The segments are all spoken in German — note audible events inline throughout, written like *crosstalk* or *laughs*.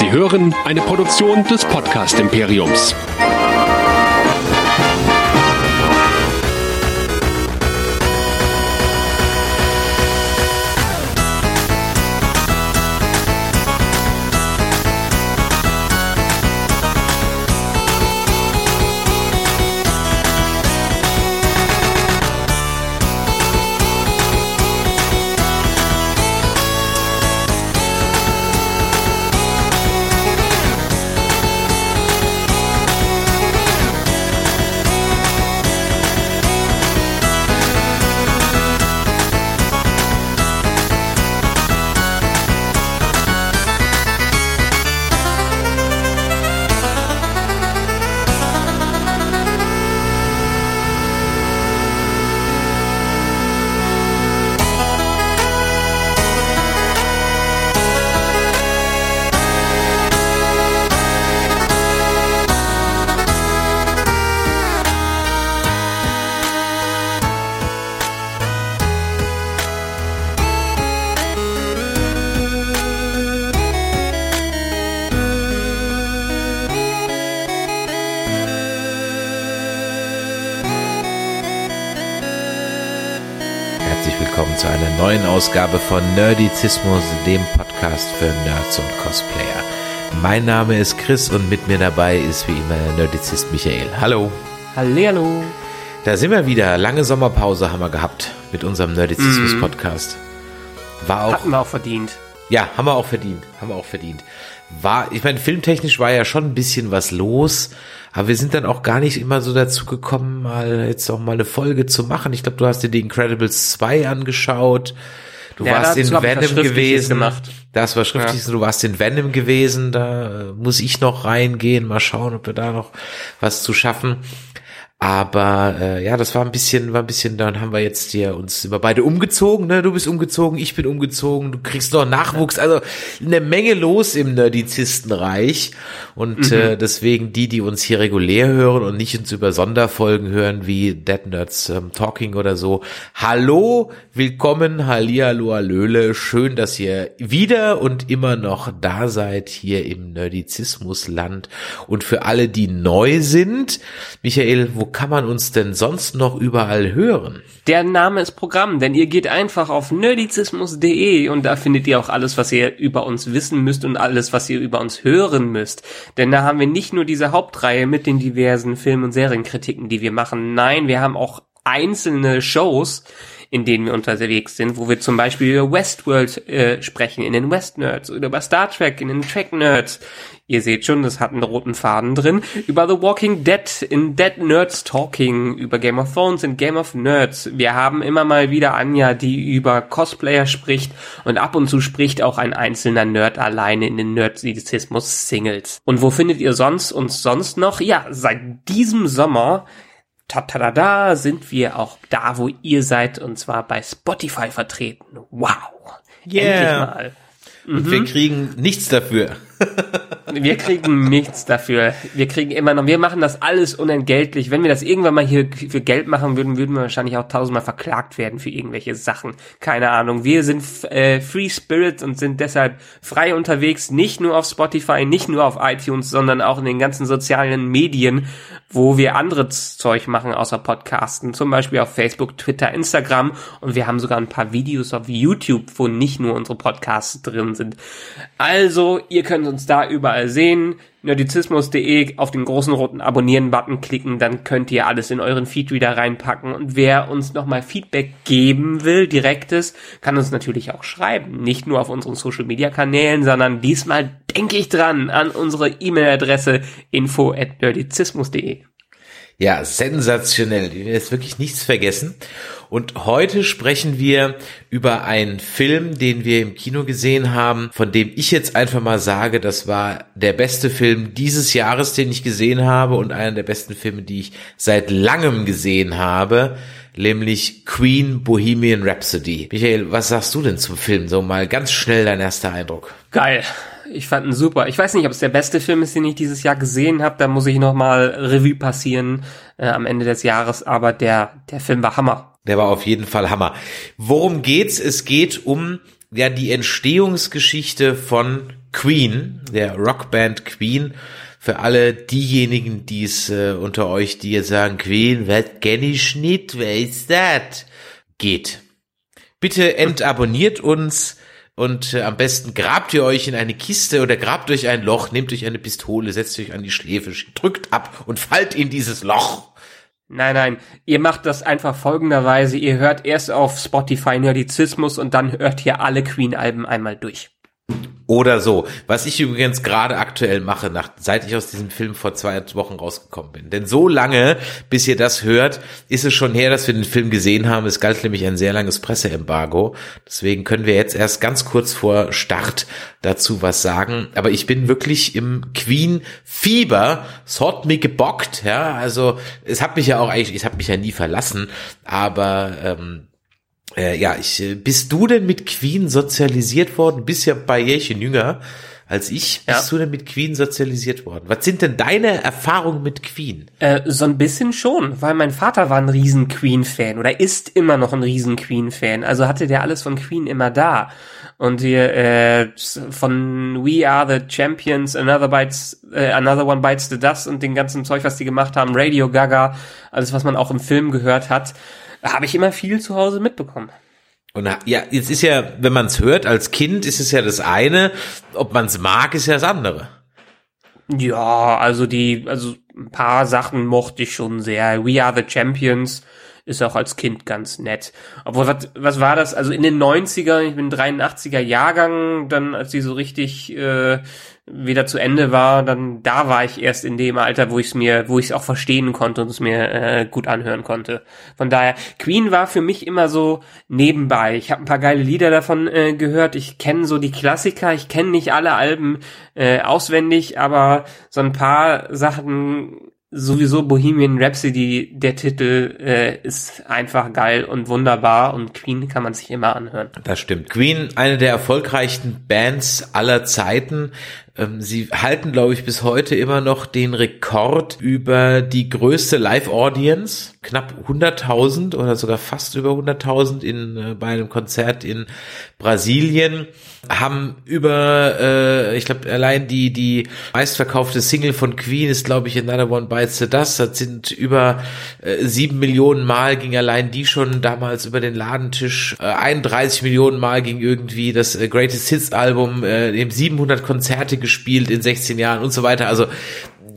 Sie hören eine Produktion des Podcast Imperiums. Neuen Ausgabe von Nerdizismus, dem Podcast für Nerds und Cosplayer. Mein Name ist Chris und mit mir dabei ist wie immer Nerdizist Michael. Hallo. Hallo. Da sind wir wieder. Lange Sommerpause haben wir gehabt mit unserem Nerdizismus Podcast. War auch. Hatten wir auch verdient. Ja, haben wir auch verdient. Haben wir auch verdient. War, ich meine, filmtechnisch war ja schon ein bisschen was los. Aber wir sind dann auch gar nicht immer so dazu gekommen, mal jetzt auch mal eine Folge zu machen. Ich glaube, du hast dir die Incredibles 2 angeschaut. Du ja, warst in Venom gewesen. Gemacht. Das war schriftlich. Ja. Du warst in Venom gewesen. Da muss ich noch reingehen. Mal schauen, ob wir da noch was zu schaffen. Aber äh, ja, das war ein bisschen, war ein bisschen, dann haben wir jetzt hier uns über beide umgezogen, ne? Du bist umgezogen, ich bin umgezogen, du kriegst noch Nachwuchs, also eine Menge los im Nerdizistenreich. Und mhm. äh, deswegen die, die uns hier regulär hören und nicht uns über Sonderfolgen hören, wie Dead Nerds ähm, Talking oder so. Hallo, willkommen, Hallihallo, Hallöle, schön, dass ihr wieder und immer noch da seid hier im Nerdizismusland. Und für alle, die neu sind, Michael, wo kann man uns denn sonst noch überall hören? Der Name ist Programm, denn ihr geht einfach auf nerdizismus.de und da findet ihr auch alles, was ihr über uns wissen müsst und alles, was ihr über uns hören müsst. Denn da haben wir nicht nur diese Hauptreihe mit den diversen Film- und Serienkritiken, die wir machen. Nein, wir haben auch einzelne Shows, in denen wir unterwegs sind, wo wir zum Beispiel über Westworld äh, sprechen, in den West Nerds oder über Star Trek, in den Trek Nerds. Ihr seht schon, das hat einen roten Faden drin. Über The Walking Dead in Dead Nerds Talking, über Game of Thrones in Game of Nerds. Wir haben immer mal wieder Anja, die über Cosplayer spricht und ab und zu spricht auch ein einzelner Nerd alleine in den Nerdizismus Singles. Und wo findet ihr sonst uns sonst noch? Ja, seit diesem Sommer ta sind wir auch da, wo ihr seid, und zwar bei Spotify vertreten. Wow. Yeah. Endlich mal. Und mhm. wir kriegen nichts dafür. *laughs* wir kriegen nichts dafür. Wir kriegen immer noch, wir machen das alles unentgeltlich. Wenn wir das irgendwann mal hier für Geld machen würden, würden wir wahrscheinlich auch tausendmal verklagt werden für irgendwelche Sachen. Keine Ahnung. Wir sind äh, Free Spirit und sind deshalb frei unterwegs, nicht nur auf Spotify, nicht nur auf iTunes, sondern auch in den ganzen sozialen Medien, wo wir anderes Zeug machen außer Podcasten. Zum Beispiel auf Facebook, Twitter, Instagram. Und wir haben sogar ein paar Videos auf YouTube, wo nicht nur unsere Podcasts drin sind. Also, ihr könnt uns da überall sehen. Nerdizismus.de auf den großen roten Abonnieren-Button klicken, dann könnt ihr alles in euren Feed wieder reinpacken. Und wer uns nochmal Feedback geben will, direktes, kann uns natürlich auch schreiben. Nicht nur auf unseren Social-Media-Kanälen, sondern diesmal denke ich dran an unsere E-Mail-Adresse info at nerdizismus.de. Ja, sensationell. Wir jetzt wirklich nichts vergessen. Und heute sprechen wir über einen Film, den wir im Kino gesehen haben, von dem ich jetzt einfach mal sage, das war der beste Film dieses Jahres, den ich gesehen habe und einer der besten Filme, die ich seit langem gesehen habe nämlich Queen Bohemian Rhapsody. Michael, was sagst du denn zum Film? So mal ganz schnell dein erster Eindruck. Geil. Ich fand ihn super. Ich weiß nicht, ob es der beste Film ist, den ich dieses Jahr gesehen habe. Da muss ich noch mal Revue passieren äh, am Ende des Jahres. Aber der der Film war Hammer. Der war auf jeden Fall Hammer. Worum geht's? Es geht um ja die Entstehungsgeschichte von Queen, der Rockband Queen. Für alle diejenigen, die es äh, unter euch, die jetzt sagen, Queen, was kenn ich nicht, wer ist das? Geht. Bitte entabonniert uns und äh, am besten grabt ihr euch in eine Kiste oder grabt euch ein Loch, nehmt euch eine Pistole, setzt euch an die Schläfe, drückt ab und fallt in dieses Loch. Nein, nein, ihr macht das einfach folgenderweise. Ihr hört erst auf Spotify Nerdizismus und dann hört ihr alle Queen-Alben einmal durch. Oder so. Was ich übrigens gerade aktuell mache, nach, seit ich aus diesem Film vor zwei Wochen rausgekommen bin. Denn so lange, bis ihr das hört, ist es schon her, dass wir den Film gesehen haben. Es galt nämlich ein sehr langes Presseembargo. Deswegen können wir jetzt erst ganz kurz vor Start dazu was sagen. Aber ich bin wirklich im Queen-Fieber. Es hat mich gebockt, ja. Also, es hat mich ja auch eigentlich, es hat mich ja nie verlassen. Aber, ähm, äh, ja, ich, äh, bist du denn mit Queen sozialisiert worden? Bist ja bei Jährchen jünger als ich. Ja. Bist du denn mit Queen sozialisiert worden? Was sind denn deine Erfahrungen mit Queen? Äh, so ein bisschen schon, weil mein Vater war ein riesen Queen-Fan oder ist immer noch ein riesen Queen-Fan. Also hatte der alles von Queen immer da. Und hier äh, von We Are the Champions, Another Bites, äh, Another One Bites the Dust und den ganzen Zeug, was die gemacht haben, Radio Gaga, alles was man auch im Film gehört hat, habe ich immer viel zu Hause mitbekommen. Und ja, jetzt ist ja, wenn man es hört als Kind, ist es ja das eine. Ob man es mag, ist ja das andere. Ja, also die, also ein paar Sachen mochte ich schon sehr. We Are the Champions ist auch als Kind ganz nett. Obwohl, was, was war das? Also in den 90er, ich bin 83er Jahrgang, dann als die so richtig äh, wieder zu Ende war, dann da war ich erst in dem Alter, wo ich es mir, wo ich es auch verstehen konnte und es mir äh, gut anhören konnte. Von daher, Queen war für mich immer so nebenbei. Ich habe ein paar geile Lieder davon äh, gehört. Ich kenne so die Klassiker. Ich kenne nicht alle Alben äh, auswendig, aber so ein paar Sachen sowieso Bohemian Rhapsody, der Titel äh, ist einfach geil und wunderbar und Queen kann man sich immer anhören. Das stimmt. Queen, eine der erfolgreichsten Bands aller Zeiten. Ähm, sie halten, glaube ich, bis heute immer noch den Rekord über die größte Live-Audience. Knapp 100.000 oder sogar fast über 100.000 in, äh, bei einem Konzert in Brasilien. Haben über, äh, ich glaube, allein die, die meistverkaufte Single von Queen ist, glaube ich, Another One Bites the Dust. Das sind über äh, sieben Millionen Mal ging allein die schon damals über den Ladentisch. Äh, 31 Millionen Mal ging irgendwie das äh, Greatest Hits Album, äh, eben 700 Konzerte gespielt in 16 Jahren und so weiter. Also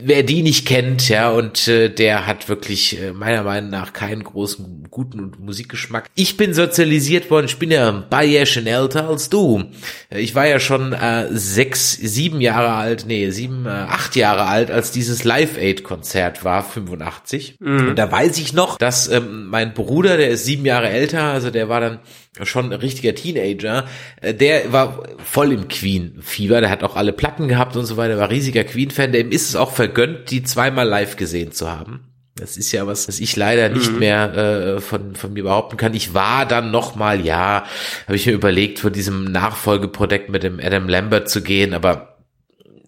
wer die nicht kennt, ja, und äh, der hat wirklich äh, meiner Meinung nach keinen großen guten Musikgeschmack. Ich bin sozialisiert worden, ich bin ja ein paar Jährchen älter als du. Ich war ja schon äh, sechs, sieben Jahre alt, nee, sieben, äh, acht Jahre alt, als dieses Live Aid Konzert war, 85. Mhm. Und da weiß ich noch, dass ähm, mein Bruder, der ist sieben Jahre älter, also der war dann schon ein richtiger Teenager, äh, der war voll im Queen-Fieber, der hat auch alle Platten gehabt und so weiter, war riesiger Queen-Fan, dem ist es auch vergönnt, die zweimal live gesehen zu haben. Das ist ja was, was ich leider nicht mhm. mehr äh, von, von mir behaupten kann. Ich war dann noch mal, ja, habe ich mir überlegt, von diesem Nachfolgeprojekt mit dem Adam Lambert zu gehen, aber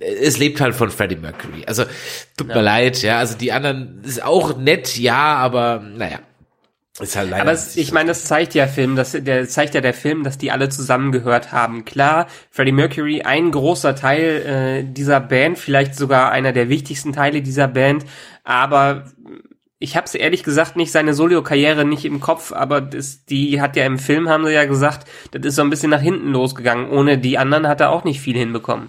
es lebt halt von Freddie Mercury. Also tut ja. mir leid, ja, also die anderen ist auch nett, ja, aber naja, ist halt leider Aber es, ich meine, das zeigt ja Film, dass der zeigt ja der Film, dass die alle zusammengehört haben. Klar, Freddie Mercury ein großer Teil äh, dieser Band, vielleicht sogar einer der wichtigsten Teile dieser Band, aber ich habe es ehrlich gesagt nicht seine Solo-Karriere nicht im Kopf, aber das, die hat ja im Film haben sie ja gesagt, das ist so ein bisschen nach hinten losgegangen. Ohne die anderen hat er auch nicht viel hinbekommen.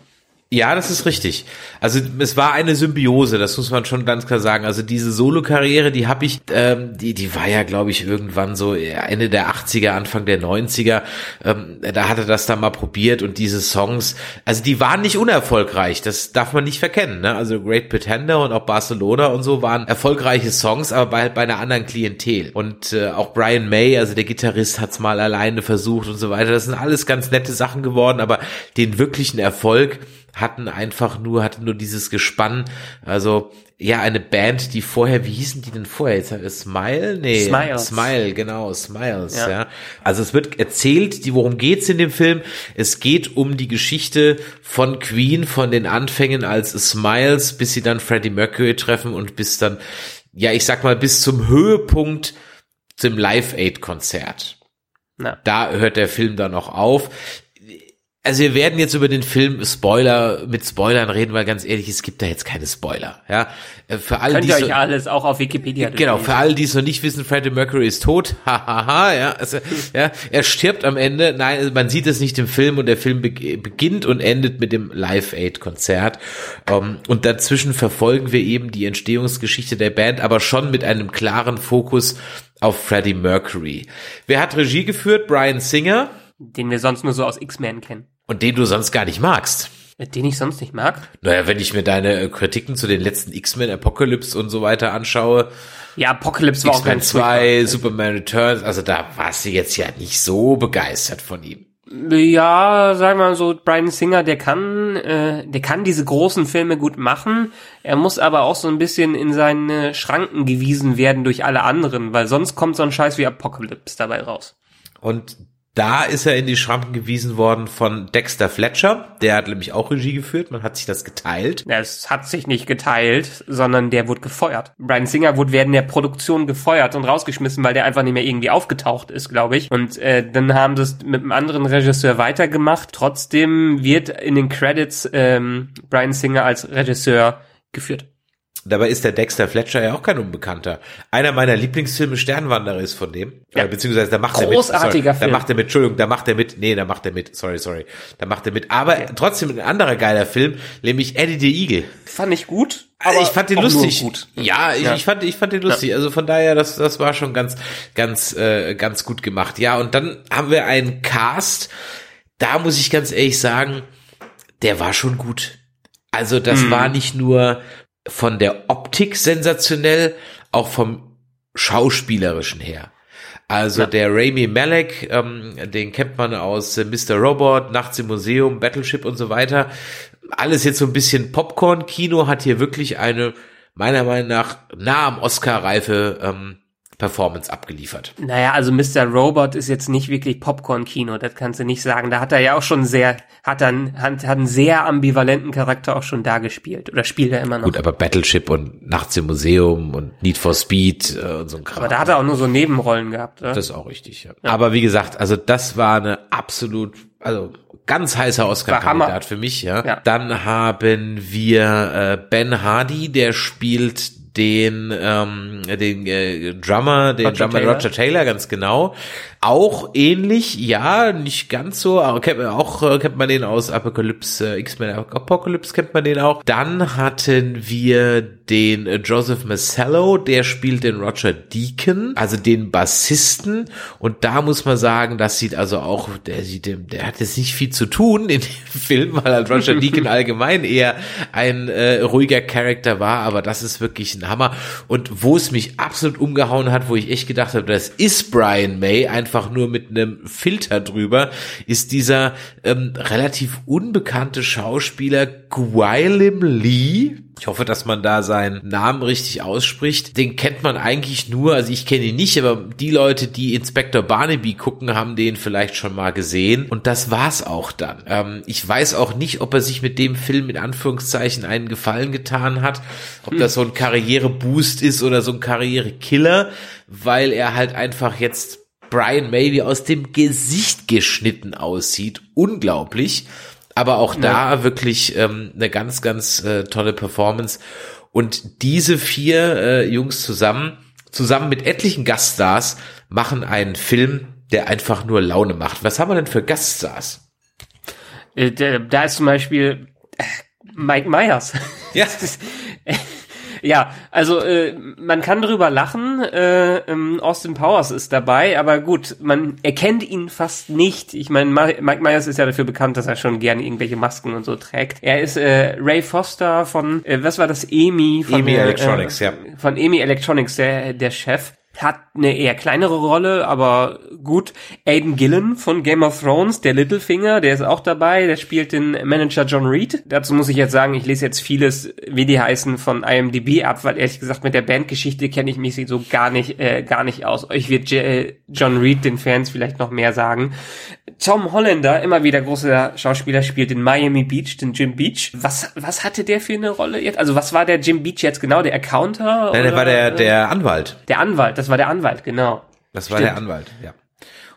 Ja, das ist richtig. Also es war eine Symbiose, das muss man schon ganz klar sagen. Also diese Solo-Karriere, die habe ich, ähm, die, die war ja, glaube ich, irgendwann so Ende der 80er, Anfang der 90er. Ähm, da hat er das dann mal probiert und diese Songs, also die waren nicht unerfolgreich, das darf man nicht verkennen. Ne? Also Great Pretender und auch Barcelona und so waren erfolgreiche Songs, aber bei, bei einer anderen Klientel. Und äh, auch Brian May, also der Gitarrist, hat's mal alleine versucht und so weiter. Das sind alles ganz nette Sachen geworden, aber den wirklichen Erfolg hatten einfach nur, hatten nur dieses Gespann, also ja, eine Band, die vorher, wie hießen die denn vorher? Jetzt Smile? Nee. Smiles. Smile, genau, Smiles, ja. ja. Also es wird erzählt, die, worum geht's in dem Film? Es geht um die Geschichte von Queen, von den Anfängen als Smiles, bis sie dann Freddie Mercury treffen und bis dann, ja, ich sag mal, bis zum Höhepunkt zum Live-Aid-Konzert. Da hört der Film dann noch auf also wir werden jetzt über den Film Spoiler mit Spoilern reden, weil ganz ehrlich, es gibt da jetzt keine Spoiler. Ja, Äh, für alle, Könnt die ihr so, euch alles auch auf Wikipedia genau, für alle, die es noch nicht wissen, Freddie Mercury ist tot. *laughs* Hahaha, ja, also, ja, er stirbt am Ende. Nein, also man sieht es nicht im Film und der Film be beginnt und endet mit dem Live Aid Konzert. Um, und dazwischen verfolgen wir eben die Entstehungsgeschichte der Band, aber schon mit einem klaren Fokus auf Freddie Mercury. Wer hat Regie geführt? Brian Singer Den wir sonst nur so aus X-Men kennen. Und den du sonst gar nicht magst. Äh, Den ich sonst nicht mag. Naja, wenn ich mir deine äh, Kritiken zu den letzten X-Men Apocalypse und so weiter anschaue, Ja, Apocalypse war auch ganz 2, Superman Returns, also da warst du jetzt ja nicht so begeistert von ihm. Ja, sagen wir mal so, Brian Singer, der kann, äh, der kann diese großen Filme gut machen. Er muss aber auch so ein bisschen in seine Schranken gewiesen werden durch alle anderen, weil sonst kommt so ein Scheiß wie Apocalypse dabei raus. Und da ist er in die Schranken gewiesen worden von Dexter Fletcher, der hat nämlich auch Regie geführt, man hat sich das geteilt. Es hat sich nicht geteilt, sondern der wurde gefeuert. Brian Singer wurde während der Produktion gefeuert und rausgeschmissen, weil der einfach nicht mehr irgendwie aufgetaucht ist, glaube ich. Und äh, dann haben sie es mit einem anderen Regisseur weitergemacht. Trotzdem wird in den Credits ähm, Brian Singer als Regisseur geführt. Dabei ist der Dexter Fletcher ja auch kein Unbekannter. Einer meiner Lieblingsfilme Sternwanderer ist von dem. Ja. Äh, beziehungsweise da macht er mit. Großartiger sorry, Film. Da macht er mit, Entschuldigung, da macht er mit. Nee, da macht er mit. Sorry, sorry. Da macht er mit. Aber trotzdem ein anderer geiler Film, nämlich Eddie the Eagle. Fand ich gut. Also ich fand den lustig. Gut. Ja, ich, Ja. ich fand, ich fand den lustig. Also von daher, das, das war schon ganz, ganz, äh, ganz gut gemacht. Ja, und dann haben wir einen Cast. Da muss ich ganz ehrlich sagen, der war schon gut. Also das Mhm. war nicht nur von der Optik sensationell, auch vom schauspielerischen her. Also Ja. der Rami Malek, ähm, den kennt man aus äh, Mr. Robot, Nachts im Museum, Battleship und so weiter. Alles jetzt so ein bisschen Popcorn-Kino, hat hier wirklich eine, meiner Meinung nach, nah am Oscar-reife ähm, Performance abgeliefert. Naja, also Mr. Robot ist jetzt nicht wirklich Popcorn-Kino, das kannst du nicht sagen. Da hat er ja auch schon sehr, hat einen, hat, hat einen sehr ambivalenten Charakter auch schon da gespielt. Oder spielt er immer noch. Gut, aber Battleship und Nachts im Museum und Need for Speed äh, und so ein Kram. aber da hat er auch nur so Nebenrollen gehabt. Oder? Das ist auch richtig, ja. Aber wie gesagt, also das war eine absolut, also ganz heißer Oscar-Kandidat für mich, ja. Ja. Dann haben wir äh, Ben Hardy, der spielt den ähm, den äh, Drummer, den Roger Drummer Taylor. Roger Taylor, ganz genau. Auch ähnlich, ja, nicht ganz so, aber kennt auch äh, kennt man den aus Apocalypse, äh, X-Men Apocalypse kennt man den auch. Dann hatten wir den äh, Joseph Masello, der spielt den Roger Deacon, also den Bassisten. Und da muss man sagen, das sieht also auch, der sieht, dem- der hat jetzt nicht viel zu tun in dem *laughs* Film, weil halt Roger Deacon *laughs* allgemein eher ein äh, ruhiger Charakter war, aber das ist wirklich ein Hammer. Und wo es mich absolut umgehauen hat, wo ich echt gedacht habe, das ist Brian May, einfach nur mit einem Filter drüber, ist dieser ähm, relativ unbekannte Schauspieler Gwilym Lee. Ich hoffe, dass man da seinen Namen richtig ausspricht. Den kennt man eigentlich nur, also ich kenne ihn nicht, aber die Leute, die Inspector Barnaby gucken, haben den vielleicht schon mal gesehen. Und das war's auch dann. Ähm, ich weiß auch nicht, ob er sich mit dem Film in Anführungszeichen einen Gefallen getan hat, ob das so ein Karriereboost ist oder so ein Karrierekiller, weil er halt einfach jetzt Brian May aus dem Gesicht geschnitten aussieht. Unglaublich. Aber auch da wirklich ähm, eine ganz, ganz äh, tolle Performance. Und diese vier äh, Jungs zusammen, zusammen mit etlichen Gaststars, machen einen Film, der einfach nur Laune macht. Was haben wir denn für Gaststars? Äh, da ist zum Beispiel äh, Mike Myers. Ja. *laughs* Äh, ja, also äh, man kann drüber lachen. Äh, ähm, Austin Powers ist dabei, aber gut, man erkennt ihn fast nicht. Ich meine, Mike Myers ist ja dafür bekannt, dass er schon gerne irgendwelche Masken und so trägt. Er ist äh, Ray Foster von, äh, was war das, EMI? Von EMI der, Electronics, äh, ja. Von EMI Electronics, der, der Chef. Hat eine eher kleinere Rolle, aber gut. Aiden Gillen von Game of Thrones, der Littlefinger, der ist auch dabei, der spielt den Manager John Reed. Dazu muss ich jetzt sagen, ich lese jetzt vieles, wie die heißen, von IMDb ab, weil ehrlich gesagt mit der Bandgeschichte kenne ich mich so gar nicht, äh, gar nicht aus. Euch wird J äh, John Reed den Fans vielleicht noch mehr sagen. Tom Hollander, immer wieder großer Schauspieler, spielt in Miami Beach, den Jim Beach. Was, was hatte der für eine Rolle jetzt? Also was war der Jim Beach jetzt genau? Der Accounter? Nein, der war der, der Anwalt. Der Anwalt, das war der Anwalt, genau. Das war Stimmt. der Anwalt, ja.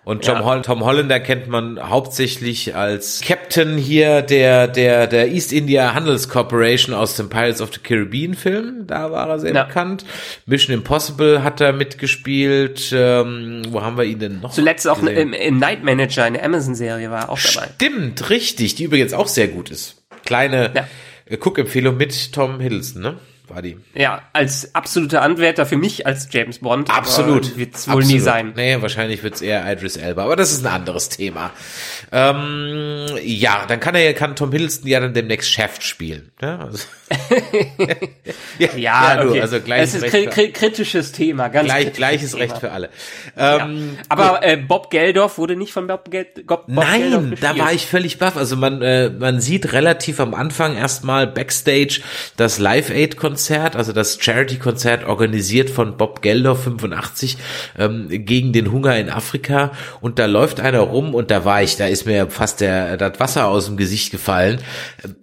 Und Tom, Ja. Hol Tom Hollander kennt man hauptsächlich als Captain hier der, der, der East India Handels Corporation aus dem Pirates of the Caribbean Film. Da war er sehr Ja. bekannt. Mission Impossible hat er mitgespielt. Ähm, wo haben wir ihn denn noch? Zuletzt auch im, im Night Manager, in der Amazon-Serie war er auch dabei. Stimmt, richtig, die übrigens auch sehr gut ist. Kleine Ja. Guckempfehlung mit Tom Hiddleston, ne? War die. Ja, als absoluter Anwärter für mich als James Bond. Absolut. Wird es wohl nie Absolut. sein. Nee, wahrscheinlich wird's eher Idris Elba, aber das ist ein anderes Thema. Ähm, ja, dann kann er ja, kann Tom Hiddleston ja dann demnächst Chef spielen. Ne? Also, *laughs* Ja, du, okay. also gleiches es ist Recht kri kri kritisches Thema, ganz Gleich, gleiches Thema. Recht für alle. Ja. Ähm, Aber äh, Bob Geldorf wurde nicht von Bob, Gel Bob Bob Geldorf Nein, da war ich völlig baff. Also man, äh, man sieht relativ am Anfang erstmal Backstage das Live Aid Konzert, also das Charity Konzert organisiert von Bob Geldof 85 ähm, gegen den Hunger in Afrika. Und da läuft einer rum und da war ich, da ist mir fast der das Wasser aus dem Gesicht gefallen.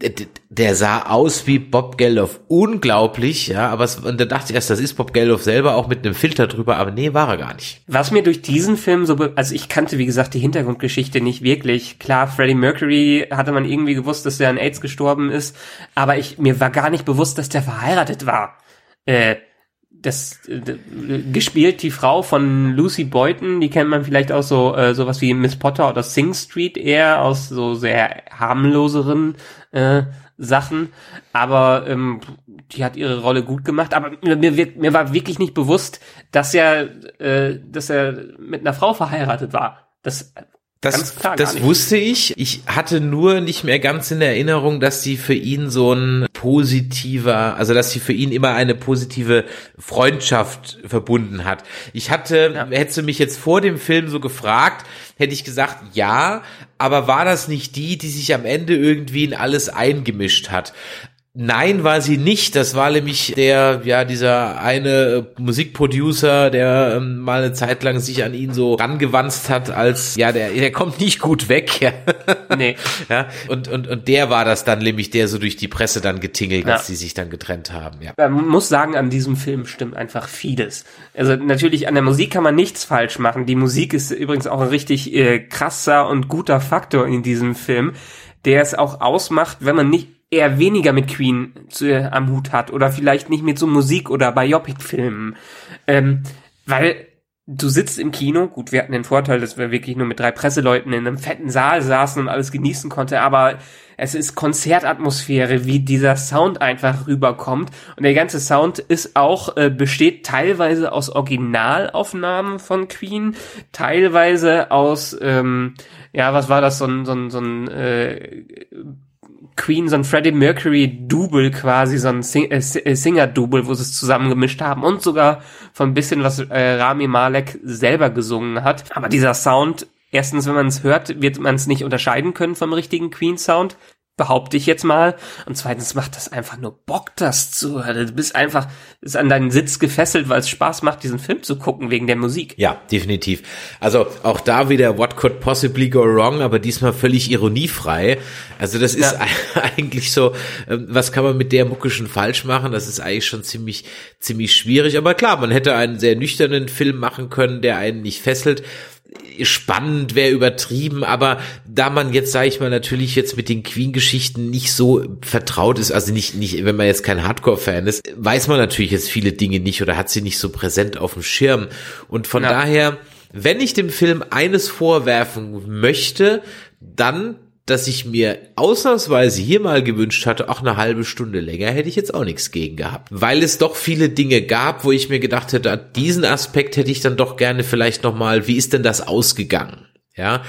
Äh, Der sah aus wie Bob Geldof, unglaublich, ja. Aber es, und da dachte ich erst, das ist Bob Geldof selber auch mit einem Filter drüber, aber nee, war er gar nicht. Was mir durch diesen Film so, also ich kannte wie gesagt die Hintergrundgeschichte nicht wirklich. Klar, Freddie Mercury hatte man irgendwie gewusst, dass er an AIDS gestorben ist, aber ich mir war gar nicht bewusst, dass der verheiratet war. Äh, das äh, gespielt die Frau von Lucy Boyton, die kennt man vielleicht auch so äh, sowas wie Miss Potter oder Sing Street eher aus so sehr harmloseren äh, Sachen, aber ähm, die hat ihre Rolle gut gemacht. Aber mir, mir, mir war wirklich nicht bewusst, dass er, äh, dass er mit einer Frau verheiratet war. Das Das, klar das wusste ich. Ich hatte nur nicht mehr ganz in Erinnerung, dass sie für ihn so ein positiver, also dass sie für ihn immer eine positive Freundschaft verbunden hat. Ich hatte, Ja. hättest du mich jetzt vor dem Film so gefragt, hätte ich gesagt, ja, aber war das nicht die, die sich am Ende irgendwie in alles eingemischt hat? Nein, war sie nicht. Das war nämlich der, ja, dieser eine äh, Musikproducer, der ähm, mal eine Zeit lang sich an ihn so rangewanzt hat, als, ja, der, der kommt nicht gut weg, *laughs* ja. nee. ja und, und, und der war das dann nämlich, der so durch die Presse dann getingelt, Ja. als sie sich dann getrennt haben, ja. Man muss sagen, an diesem Film stimmt einfach vieles. Also natürlich an der Musik kann man nichts falsch machen. Die Musik ist übrigens auch ein richtig äh, krasser und guter Faktor in diesem Film, der es auch ausmacht, wenn man nicht eher weniger mit Queen zu, äh, am Hut hat oder vielleicht nicht mit so Musik oder Biopic-Filmen. Ähm, weil du sitzt im Kino, gut, wir hatten den Vorteil, dass wir wirklich nur mit drei Presseleuten in einem fetten Saal saßen und alles genießen konnte, aber es ist Konzertatmosphäre, wie dieser Sound einfach rüberkommt. Und der ganze Sound ist auch, äh, besteht teilweise aus Originalaufnahmen von Queen, teilweise aus, ähm, ja, was war das, so ein, so ein, so ein äh, Queen, so ein Freddie Mercury Double quasi, so ein Sing äh, äh, Singer Double, wo sie es zusammengemischt haben und sogar von ein bisschen was äh, Rami Malek selber gesungen hat. Aber dieser Sound, erstens, wenn man es hört, wird man es nicht unterscheiden können vom richtigen Queen Sound. Behaupte ich jetzt mal. Und zweitens macht das einfach nur Bock, das zu hören. Du bist einfach, ist an deinen Sitz gefesselt, weil es Spaß macht, diesen Film zu gucken, wegen der Musik. Ja, definitiv. Also auch da wieder What could possibly go wrong, aber diesmal völlig ironiefrei. Also das ist Ja. *laughs* eigentlich so, ähm, was kann man mit der Mucke schon falsch machen? Das ist eigentlich schon ziemlich, ziemlich schwierig. Aber klar, man hätte einen sehr nüchternen Film machen können, der einen nicht fesselt. Spannend wäre übertrieben, aber da man jetzt, sage ich mal, natürlich jetzt mit den Queen-Geschichten nicht so vertraut ist, also nicht, nicht, wenn man jetzt kein Hardcore-Fan ist, weiß man natürlich jetzt viele Dinge nicht oder hat sie nicht so präsent auf dem Schirm. Und von Ja. daher, wenn ich dem Film eines vorwerfen möchte, dann, dass ich mir ausnahmsweise hier mal gewünscht hatte, auch eine halbe Stunde länger, hätte ich jetzt auch nichts gegen gehabt. Weil es doch viele Dinge gab, wo ich mir gedacht hätte, diesen Aspekt hätte ich dann doch gerne vielleicht nochmal, wie ist denn das ausgegangen? Ja.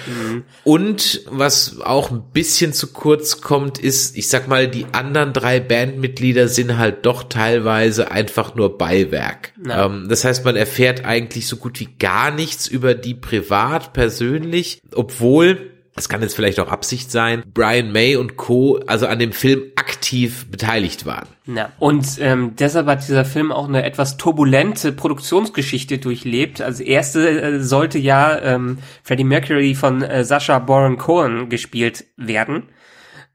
Und was auch ein bisschen zu kurz kommt, ist, ich sag mal, die anderen drei Bandmitglieder sind halt doch teilweise einfach nur Beiwerk. Ähm, das heißt, man erfährt eigentlich so gut wie gar nichts über die privat, persönlich, obwohl das kann jetzt vielleicht auch Absicht sein, Brian May und Co. also an dem Film aktiv beteiligt waren. Ja, und ähm, deshalb hat dieser Film auch eine etwas turbulente Produktionsgeschichte durchlebt. Als erste äh, sollte ja ähm, Freddie Mercury von äh, Sacha Baron Cohen gespielt werden.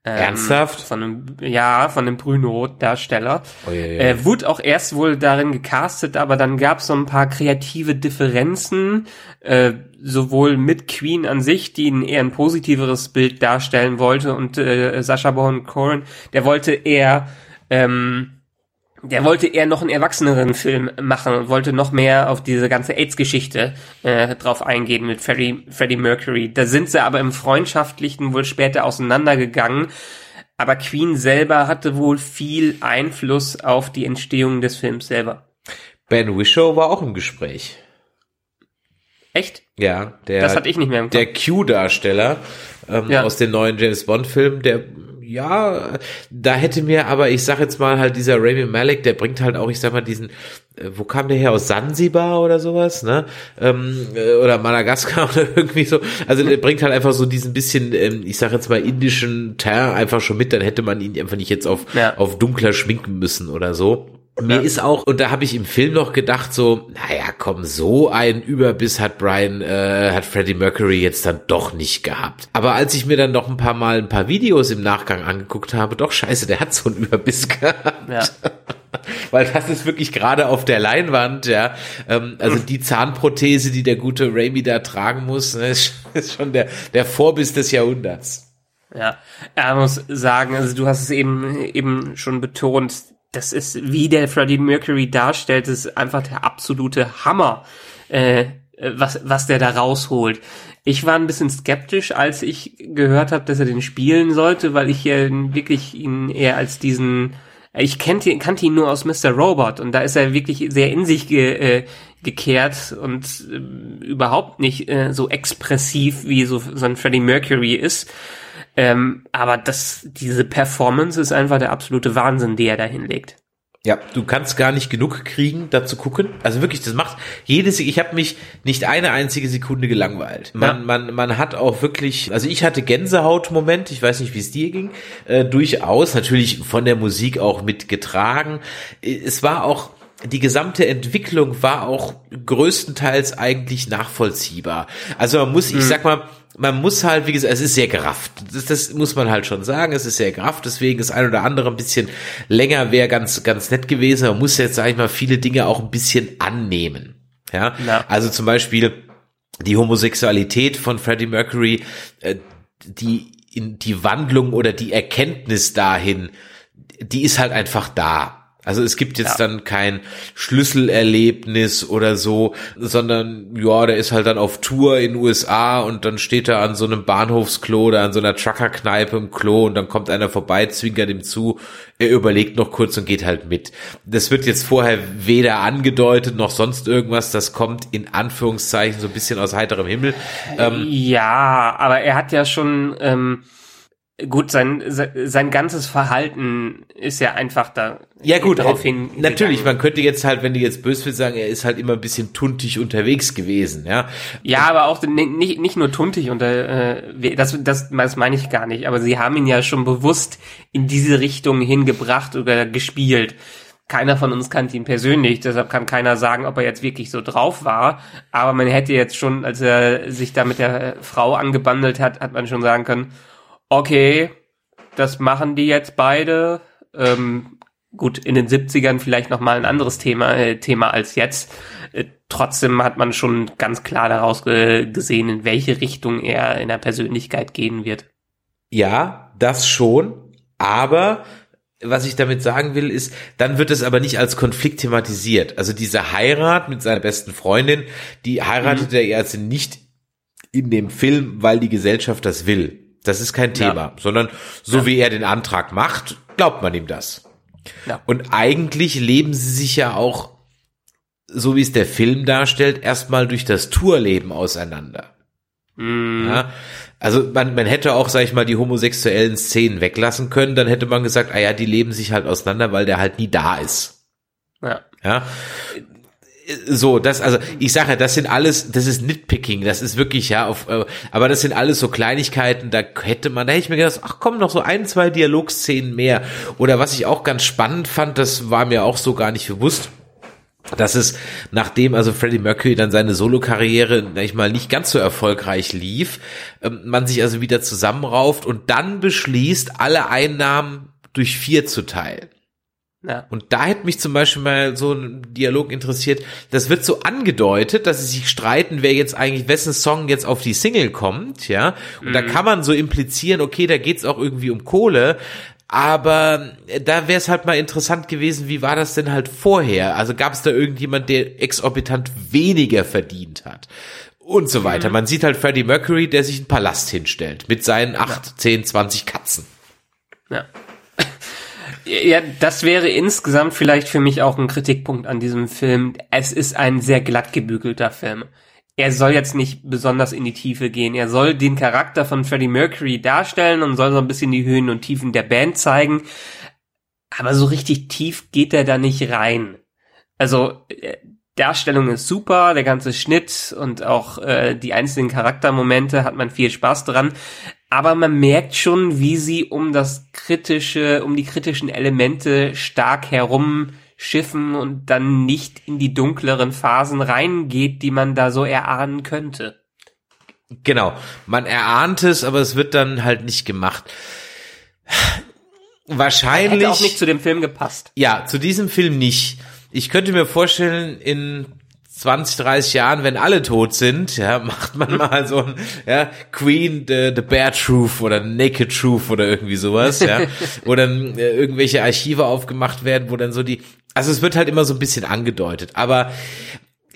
Ähm, Ernsthaft? Von einem, ja, von dem Bruno-Darsteller. Oh. Äh, wurde auch erst wohl darin gecastet, aber dann gab es so ein paar kreative Differenzen, äh, sowohl mit Queen an sich, die ein eher ein positiveres Bild darstellen wollte, und äh, Sascha Baron Cohen, der wollte eher ähm, der wollte eher noch einen erwachseneren Film machen und wollte noch mehr auf diese ganze AIDS-Geschichte äh, drauf eingehen mit Freddie, Freddie Mercury. Da sind sie aber im Freundschaftlichen wohl später auseinandergegangen. Aber Queen selber hatte wohl viel Einfluss auf die Entstehung des Films selber. Ben Wishow war auch im Gespräch. Echt? Ja, der, Das hatte ich nicht mehr im Kopf. der Q-Darsteller ähm, Ja. aus den neuen James Bond-Filmen, der ja, da hätte mir aber, ich sag jetzt mal halt dieser Rami Malek, der bringt halt auch, ich sag mal diesen, äh, wo kam der her aus Sansibar oder sowas, ne? Ähm, äh, oder Madagaskar *laughs* oder irgendwie so. Also der bringt halt einfach so diesen bisschen, ähm, ich sag jetzt mal indischen Teint einfach schon mit, dann hätte man ihn einfach nicht jetzt auf Ja. auf dunkler schminken müssen oder so. Mir Ja. ist auch, und da habe ich im Film noch gedacht, so, naja, komm, so ein Überbiss hat Brian, äh, hat Freddie Mercury jetzt dann doch nicht gehabt. Aber als ich mir dann noch ein paar Mal ein paar Videos im Nachgang angeguckt habe, doch scheiße, der hat so einen Überbiss *laughs* gehabt. Ja. Weil das ist wirklich gerade auf der Leinwand, ja. Ähm, also die Zahnprothese, die der gute Raimi da tragen muss, ne, ist *laughs* ist schon der, der Vorbiss des Jahrhunderts. Ja, er muss sagen, also du hast es eben eben schon betont, das ist, wie der Freddie Mercury darstellt, ist einfach der absolute Hammer, äh, was, was der da rausholt. Ich war ein bisschen skeptisch, als ich gehört habe, dass er den spielen sollte, weil ich hier wirklich ihn eher als diesen, ich kannte, kannte ihn nur aus Mr. Robot und da ist er wirklich sehr in sich ge, äh, gekehrt und äh, überhaupt nicht äh, so expressiv wie so, so ein Freddie Mercury ist. Ähm, aber das, diese Performance ist einfach der absolute Wahnsinn, die er da hinlegt. Ja, du kannst gar nicht genug kriegen, da zu gucken. Also wirklich, das macht jedes, ich habe mich nicht eine einzige Sekunde gelangweilt. Man, Ja. man, man hat auch wirklich, also ich hatte Gänsehautmoment, ich weiß nicht, wie es dir ging, äh, durchaus, natürlich von der Musik auch mitgetragen. Es war auch, die gesamte Entwicklung war auch größtenteils eigentlich nachvollziehbar. Also man muss, ich sag mal, man muss halt, wie gesagt, es ist sehr gerafft. Das, das muss man halt schon sagen. Es ist sehr gerafft. Deswegen ist ein oder andere ein bisschen länger wäre ganz, ganz nett gewesen. Man muss jetzt, sag ich mal, viele Dinge auch ein bisschen annehmen. Ja. Ja. Also zum Beispiel die Homosexualität von Freddie Mercury, äh, die, in die Wandlung oder die Erkenntnis dahin, die ist halt einfach da. Also es gibt jetzt Ja. dann kein Schlüsselerlebnis oder so, sondern ja, der ist halt dann auf Tour in den USA und dann steht er an so einem Bahnhofsklo oder an so einer Truckerkneipe im Klo und dann kommt einer vorbei, zwinkert ihm zu, er überlegt noch kurz und geht halt mit. Das wird jetzt vorher weder angedeutet noch sonst irgendwas, das kommt in Anführungszeichen so ein bisschen aus heiterem Himmel. Ähm, ja, aber er hat ja schon, ähm, gut, sein, sein, ganzes Verhalten ist ja einfach da. Ja gut, darauf äh, hin. natürlich, man könnte jetzt halt, wenn du jetzt böse willst, sagen, er ist halt immer ein bisschen tuntig unterwegs gewesen, ja. Ja, aber auch ni- nicht, nicht nur tuntig und äh, das, das, das meine ich gar nicht. Aber sie haben ihn ja schon bewusst in diese Richtung hingebracht oder gespielt. Keiner von uns kannte ihn persönlich, deshalb kann keiner sagen, ob er jetzt wirklich so drauf war. Aber man hätte jetzt schon, als er sich da mit der Frau angebandelt hat, hat man schon sagen können, okay, das machen die jetzt beide. Ähm, gut, in den 70ern vielleicht noch mal ein anderes Thema, äh, Thema als jetzt. Äh, trotzdem hat man schon ganz klar daraus ge gesehen, in welche Richtung er in der Persönlichkeit gehen wird. Ja, das schon, aber was ich damit sagen will, ist, dann wird es aber nicht als Konflikt thematisiert. Also diese Heirat mit seiner besten Freundin, die heiratet er also nicht in dem Film, weil die Gesellschaft das will. Das ist kein Ja. Thema, sondern so wie er den Antrag macht, glaubt man ihm das. Ja. Und eigentlich leben sie sich ja auch, so wie es der Film darstellt, erstmal durch das Tourleben auseinander. Mm, Ja, also man, man hätte auch, sag ich mal, die homosexuellen Szenen weglassen können, dann hätte man gesagt, ah ja, die leben sich halt auseinander, weil der halt nie da ist. ja. Ja. So, das, also ich sage ja, das sind alles, das ist Nitpicking, das ist wirklich, ja, auf, äh, aber das sind alles so Kleinigkeiten, da hätte man, da hätte ich mir gedacht, ach komm, noch so ein, zwei Dialogszenen mehr. Oder was ich auch ganz spannend fand, das war mir auch so gar nicht bewusst, dass es, nachdem also Freddie Mercury dann seine Solokarriere, ich mal, nicht ganz so erfolgreich lief, ähm, man sich also wieder zusammenrauft und dann beschließt, alle Einnahmen durch vier zu teilen. Ja. Und da hätte mich zum Beispiel mal so ein Dialog interessiert. Das wird so angedeutet, dass sie sich streiten, wer jetzt eigentlich, wessen Song jetzt auf die Single kommt, ja. Und mhm. da kann man so implizieren, okay, da geht's auch irgendwie um Kohle. Aber da wäre es halt mal interessant gewesen, wie war das denn halt vorher? Also gab es da irgendjemand, der exorbitant weniger verdient hat? Und so weiter. Mhm. Man sieht halt Freddie Mercury, der sich einen Palast hinstellt mit seinen acht, zehn, zwanzig Katzen. Ja. Ja, das wäre insgesamt vielleicht für mich auch ein Kritikpunkt an diesem Film. Es ist ein sehr glatt gebügelter Film er soll jetzt nicht besonders in die Tiefe gehen. Er soll den Charakter von Freddie Mercury darstellen und soll so ein bisschen die Höhen und Tiefen der Band zeigen. Aber so richtig tief geht er da nicht rein. Also, äh, Darstellung ist super, der ganze Schnitt und auch äh, die einzelnen Charaktermomente hat man viel Spaß dran. Aber man merkt schon, wie sie um das kritische, um die kritischen Elemente stark herum Schiffen und dann nicht in die dunkleren Phasen reingeht, die man da so erahnen könnte. Genau, man erahnt es, aber es wird dann halt nicht gemacht. Wahrscheinlich. Hätte auch nicht zu dem Film gepasst. Ja, zu diesem Film nicht. Ich könnte mir vorstellen, in 20, 30 Jahren, wenn alle tot sind, ja, *laughs* macht man mal so ein, ja, Queen, the, the Bear Truth oder Naked Truth oder irgendwie sowas, ja, *laughs* wo dann äh, irgendwelche Archive aufgemacht werden, wo dann so die also es wird halt immer so ein bisschen angedeutet, aber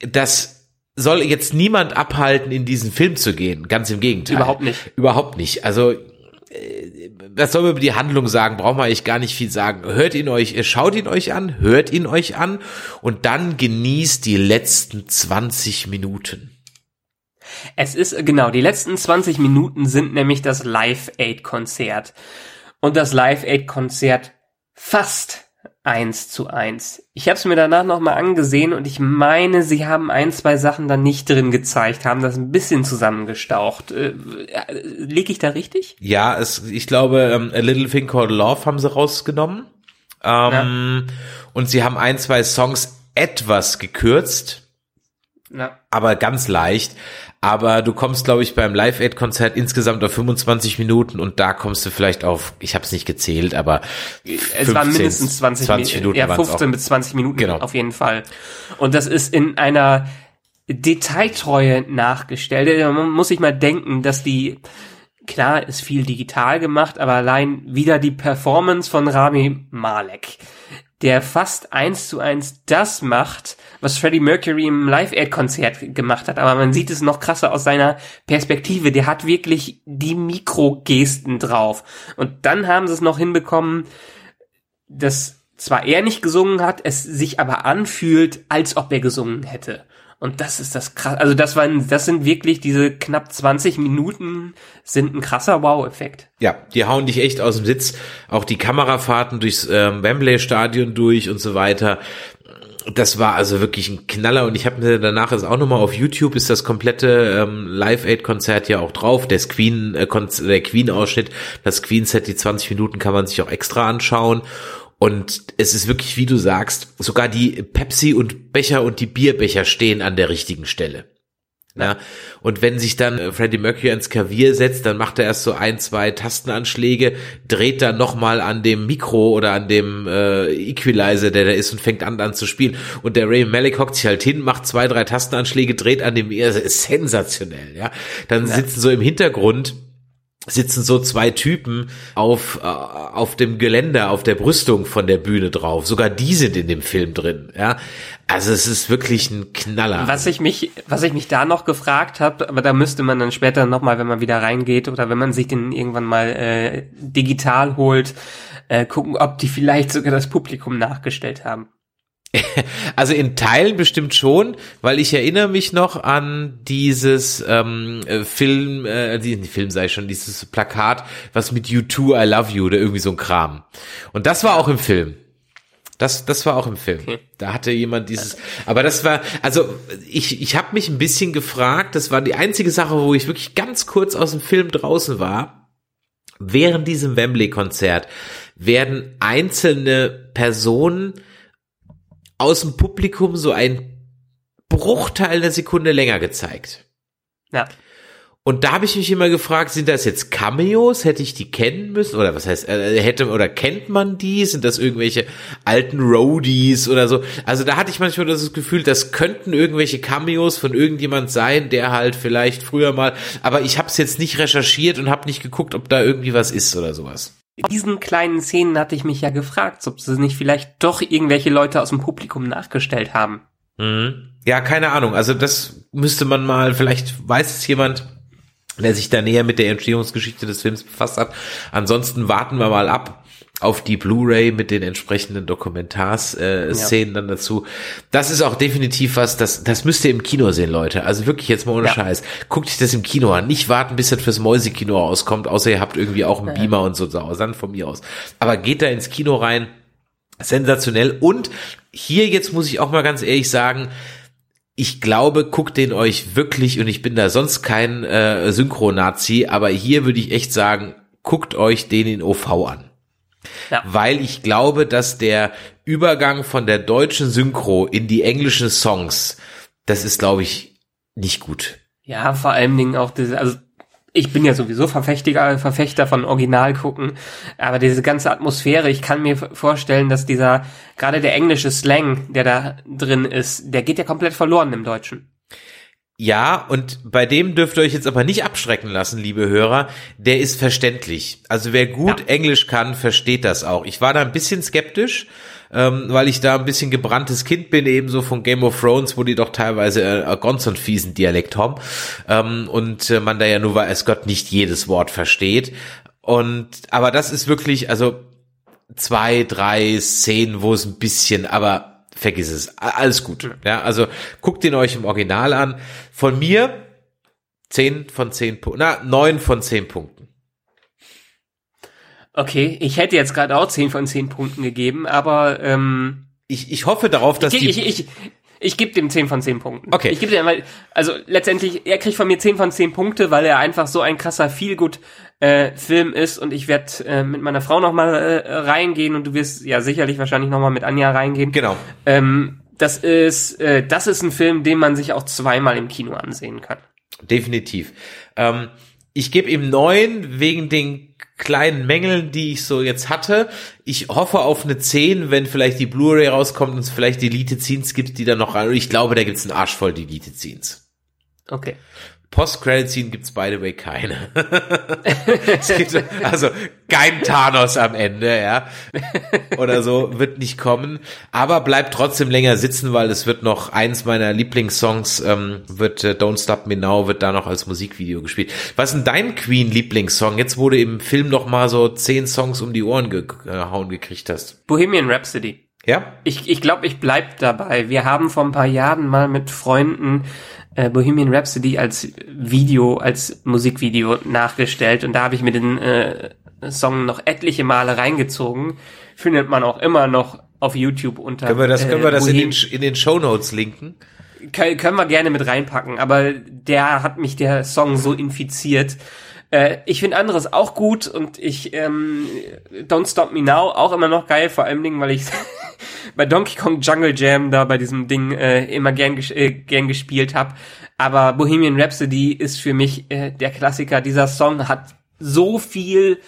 das soll jetzt niemand abhalten, in diesen Film zu gehen. Ganz im Gegenteil. Überhaupt nicht. Überhaupt nicht. Also was soll man über die Handlung sagen? Brauchen wir eigentlich gar nicht viel sagen. Hört ihn euch, schaut ihn euch an, hört ihn euch an und dann genießt die letzten 20 Minuten. Es ist, genau, die letzten 20 Minuten sind nämlich das Live-Aid-Konzert. Und das Live-Aid-Konzert fast eins zu eins. Ich habe es mir danach nochmal angesehen und ich meine, sie haben ein, zwei Sachen da nicht drin gezeigt, haben das ein bisschen zusammengestaucht. Äh, äh Liege ich da richtig? Ja, es, ich glaube, ähm, A Little Thing Called Love haben sie rausgenommen. Ähm, ja. Und sie haben ein, zwei Songs etwas gekürzt. Ja. Aber ganz leicht aber du kommst, glaube ich, beim Live-Aid-Konzert insgesamt auf 25 Minuten und da kommst du vielleicht auf, ich habe es nicht gezählt, aber 15, es waren mindestens 20, 20 Minuten. Ja, 15 bis 20 Minuten genau. auf jeden Fall. Und das ist in einer Detailtreue nachgestellt. Man muss sich mal denken, dass die klar ist viel digital gemacht, aber allein wieder die Performance von Rami Malek, der fast eins zu eins das macht, was Freddie Mercury im Live-Aid-Konzert gemacht hat. Aber man sieht es noch krasser aus seiner Perspektive. Der hat wirklich die Mikrogesten drauf. Und dann haben sie es noch hinbekommen, dass zwar er nicht gesungen hat, es sich aber anfühlt, als ob er gesungen hätte. Und das ist das krass. Also das waren, das sind wirklich diese knapp 20 Minuten sind ein krasser Wow-Effekt. Ja, die hauen dich echt aus dem Sitz. Auch die Kamerafahrten durchs ähm, Wembley-Stadion durch und so weiter das war also wirklich ein Knaller und ich habe mir danach ist auch nochmal auf YouTube ist das komplette ähm, Live Aid Konzert ja auch drauf, der Queen äh, der Queen Ausschnitt, das Queen Set die 20 Minuten kann man sich auch extra anschauen und es ist wirklich wie du sagst, sogar die Pepsi und Becher und die Bierbecher stehen an der richtigen Stelle. Ja. Und wenn sich dann äh, Freddie Mercury ins Klavier setzt, dann macht er erst so ein, zwei Tastenanschläge, dreht dann nochmal an dem Mikro oder an dem äh, Equalizer, der da ist und fängt an, an zu spielen. Und der Ray Malik hockt sich halt hin, macht zwei, drei Tastenanschläge, dreht an dem, also ist sensationell, ja. Dann ja. sitzen so im Hintergrund sitzen so zwei Typen auf, äh, auf dem Geländer, auf der Brüstung von der Bühne drauf. Sogar die sind in dem Film drin, ja. Also es ist wirklich ein Knaller. Was ich mich, was ich mich da noch gefragt habe, aber da müsste man dann später nochmal, wenn man wieder reingeht oder wenn man sich den irgendwann mal äh, digital holt, äh, gucken, ob die vielleicht sogar das Publikum nachgestellt haben. *laughs* Also in Teilen bestimmt schon, weil ich erinnere mich noch an dieses ähm, äh, Film, äh, die, Film sei schon, dieses Plakat, was mit You Too, I Love You oder irgendwie so ein Kram. Und das war auch im Film. Das, das war auch im Film. Da hatte jemand dieses, aber das war, also ich, ich habe mich ein bisschen gefragt, das war die einzige Sache, wo ich wirklich ganz kurz aus dem Film draußen war. Während diesem Wembley-Konzert werden einzelne Personen aus dem Publikum so ein Bruchteil der Sekunde länger gezeigt. Ja. Und da habe ich mich immer gefragt, sind das jetzt Cameos? Hätte ich die kennen müssen? Oder was heißt, äh, hätte oder kennt man die? Sind das irgendwelche alten Roadies oder so? Also da hatte ich manchmal das Gefühl, das könnten irgendwelche Cameos von irgendjemand sein, der halt vielleicht früher mal, aber ich habe es jetzt nicht recherchiert und habe nicht geguckt, ob da irgendwie was ist oder sowas. In diesen kleinen Szenen hatte ich mich ja gefragt, ob sie nicht vielleicht doch irgendwelche Leute aus dem Publikum nachgestellt haben. Mhm. Ja, keine Ahnung. Also das müsste man mal, vielleicht weiß es jemand, der sich da näher mit der Entstehungsgeschichte des Films befasst hat. Ansonsten warten wir mal ab auf die Blu-ray mit den entsprechenden Dokumentarszenen äh, Szenen dann dazu. Das ist auch definitiv was, das, das müsst ihr im Kino sehen, Leute. Also wirklich jetzt mal ohne ja. Scheiß. Guckt euch das im Kino an. Nicht warten, bis das fürs Mäusekino auskommt, außer ihr habt irgendwie auch einen ja. Beamer und so, dann von mir aus. Aber geht da ins Kino rein. Sensationell. Und hier jetzt muss ich auch mal ganz ehrlich sagen, ich glaube, guckt den euch wirklich, und ich bin da sonst kein äh, Synchro-Nazi, aber hier würde ich echt sagen, guckt euch den in OV an. Ja. Weil ich glaube, dass der Übergang von der deutschen Synchro in die englischen Songs, das ist, glaube ich, nicht gut. Ja, vor allen Dingen auch diese, also ich bin ja sowieso Verfechter, Verfechter von Original gucken, aber diese ganze Atmosphäre, ich kann mir vorstellen, dass dieser, gerade der englische Slang, der da drin ist, der geht ja komplett verloren im Deutschen. Ja, und bei dem dürft ihr euch jetzt aber nicht abschrecken lassen, liebe Hörer. Der ist verständlich. Also wer gut ja. Englisch kann, versteht das auch. Ich war da ein bisschen skeptisch, ähm, weil ich da ein bisschen gebranntes Kind bin, ebenso von Game of Thrones, wo die doch teilweise äh, ganz und fiesen Dialekt haben ähm, und äh, man da ja nur weiß Gott nicht jedes Wort versteht. Und aber das ist wirklich, also zwei, drei Szenen, wo es ein bisschen, aber vergiss es, alles gut. Ja, also guckt ihn euch im Original an. Von mir zehn von zehn Punkten, na neun von zehn Punkten. Okay, ich hätte jetzt gerade auch 10 von 10 Punkten gegeben, aber ähm, ich, ich hoffe darauf, dass ich, die... Ich, ich, ich, ich gebe dem 10 von 10 Punkten. Okay. Ich gebe dem, weil, also letztendlich, er kriegt von mir 10 von 10 Punkte, weil er einfach so ein krasser Feelgood äh, Film ist und ich werde äh, mit meiner Frau nochmal äh, reingehen und du wirst ja sicherlich wahrscheinlich nochmal mit Anja reingehen. Genau. Ähm, das ist, äh, das ist ein Film, den man sich auch zweimal im Kino ansehen kann. Definitiv. Ähm, ich gebe ihm neun wegen den kleinen Mängeln, die ich so jetzt hatte. Ich hoffe auf eine 10, wenn vielleicht die Blu-ray rauskommt und es vielleicht Delete-Scenes gibt, die dann noch rein. Und ich glaube, da gibt's einen Arsch voll Delete-Scenes. Okay. Post-Credit-Scene gibt's by the way keine. *laughs* gibt also kein Thanos am Ende, ja. Oder so, wird nicht kommen. Aber bleibt trotzdem länger sitzen, weil es wird noch eins meiner Lieblingssongs, ähm, wird äh, Don't Stop Me Now, wird da noch als Musikvideo gespielt. Was ist denn dein Queen-Lieblingssong? Jetzt wurde im Film noch mal so zehn Songs um die Ohren gehauen gekriegt hast. Bohemian Rhapsody. Ja? Ich, ich glaube, ich bleib dabei. Wir haben vor ein paar Jahren mal mit Freunden äh, Bohemian Rhapsody als Video, als Musikvideo nachgestellt und da habe ich mir den äh, Song noch etliche Male reingezogen. Findet man auch immer noch auf YouTube unter. Können wir das, können wir das in den, in den Show Notes linken? können wir gerne mit reinpacken, aber der hat mich der Song so infiziert. Äh, ich finde anderes auch gut und ich ähm, Don't Stop Me Now auch immer noch geil, vor allem Dingen, weil ich *laughs* bei Donkey Kong Jungle Jam da bei diesem Ding äh, immer gern, ges äh, gern gespielt habe. Aber Bohemian Rhapsody ist für mich äh, der Klassiker. Dieser Song hat so viel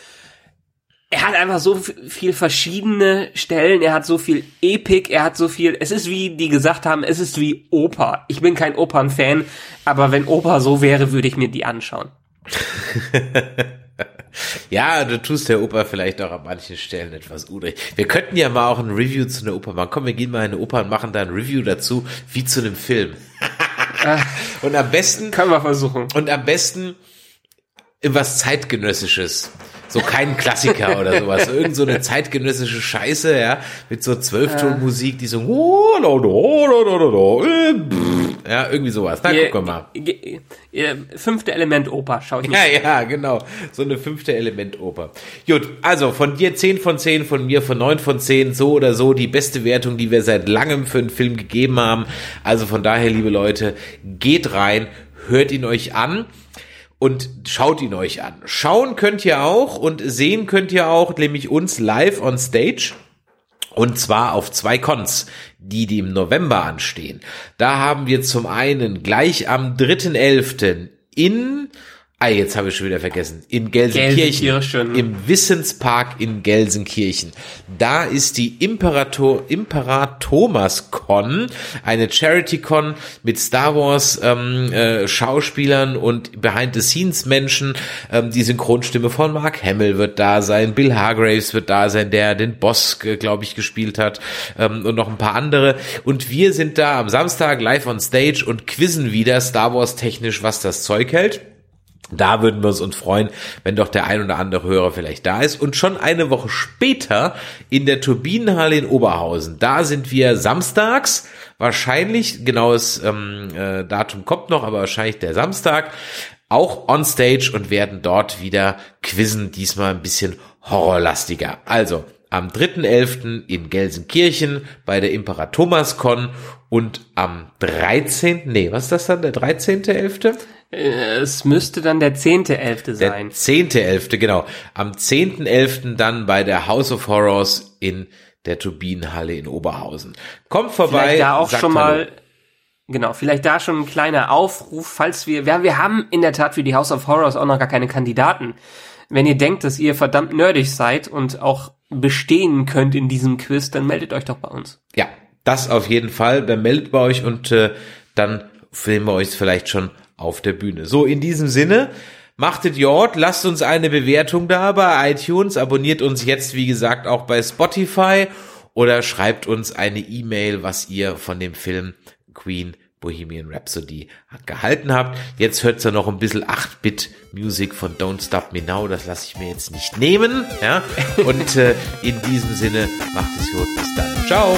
er hat einfach so viel verschiedene Stellen, er hat so viel Epik, er hat so viel, es ist wie die gesagt haben, es ist wie Oper. Ich bin kein Opernfan, aber wenn Oper so wäre, würde ich mir die anschauen. *laughs* ja, du tust der Oper vielleicht auch an manchen Stellen etwas unrecht. Wir könnten ja mal auch ein Review zu einer Oper machen. Komm, wir gehen mal in eine Oper und machen da ein Review dazu, wie zu einem Film. *laughs* und am besten. Können wir versuchen. Und am besten was zeitgenössisches. So kein Klassiker oder sowas. Irgend so eine zeitgenössische Scheiße, ja, mit so Zwölftonmusik, die so ja, irgendwie sowas. Na, guck mal. Fünfte Element Oper, schau ich mir. Ja, ja, genau. So eine fünfte Element Oper. Gut, also von dir zehn von zehn, von mir von neun von zehn, so oder so die beste Wertung, die wir seit langem für einen Film gegeben haben. Also von daher, liebe Leute, geht rein, hört ihn euch an und schaut ihn euch an. Schauen könnt ihr auch und sehen könnt ihr auch, nämlich uns live on stage. Und zwar auf zwei Cons, die, die im November anstehen. Da haben wir zum einen gleich am 3.11. in Ah, jetzt habe ich schon wieder vergessen. In Gelsenkirchen. Gelsenkirchen. Im Wissenspark in Gelsenkirchen. Da ist die Imperator, Imperatomas Con, eine Charity-Con mit Star Wars ähm, äh, Schauspielern und Behind-the-Scenes-Menschen. Ähm, die Synchronstimme von Mark Hamill wird da sein, Bill Hargraves wird da sein, der den Boss, äh, glaube ich, gespielt hat ähm, und noch ein paar andere. Und wir sind da am Samstag live on Stage und quizzen wieder Star Wars technisch, was das Zeug hält. Da würden wir uns freuen, wenn doch der ein oder andere Hörer vielleicht da ist. Und schon eine Woche später in der Turbinenhalle in Oberhausen, da sind wir samstags, wahrscheinlich, genaues ähm, äh, Datum kommt noch, aber wahrscheinlich der Samstag, auch on stage und werden dort wieder quizzen, diesmal ein bisschen horrorlastiger. Also am 3.11. in Gelsenkirchen bei der Imperatomas Con und am 13. Nee, was ist das dann? Der 13.11.? Äh, Es müsste dann der 10.11. Der sein. 10.11., genau. Am 10.11. dann bei der House of Horrors in der Turbinenhalle in Oberhausen. Kommt vorbei. Vielleicht da auch schon Hallo. mal, genau, vielleicht da schon ein kleiner Aufruf, falls wir, ja, wir haben in der Tat für die House of Horrors auch noch gar keine Kandidaten. Wenn ihr denkt, dass ihr verdammt nerdig seid und auch bestehen könnt in diesem Quiz, dann meldet euch doch bei uns. Ja, das auf jeden Fall. Dann meldet bei euch und äh, dann filmen wir euch vielleicht schon auf der Bühne. So, in diesem Sinne, machtet Jord, lasst uns eine Bewertung da bei iTunes, abonniert uns jetzt, wie gesagt, auch bei Spotify oder schreibt uns eine E-Mail, was ihr von dem Film Queen Bohemian Rhapsody gehalten habt. Jetzt hört's ja noch ein bisschen 8-Bit-Musik von Don't Stop Me Now. Das lasse ich mir jetzt nicht nehmen. Ja? Und äh, in diesem Sinne, macht es gut. Bis dann. Ciao.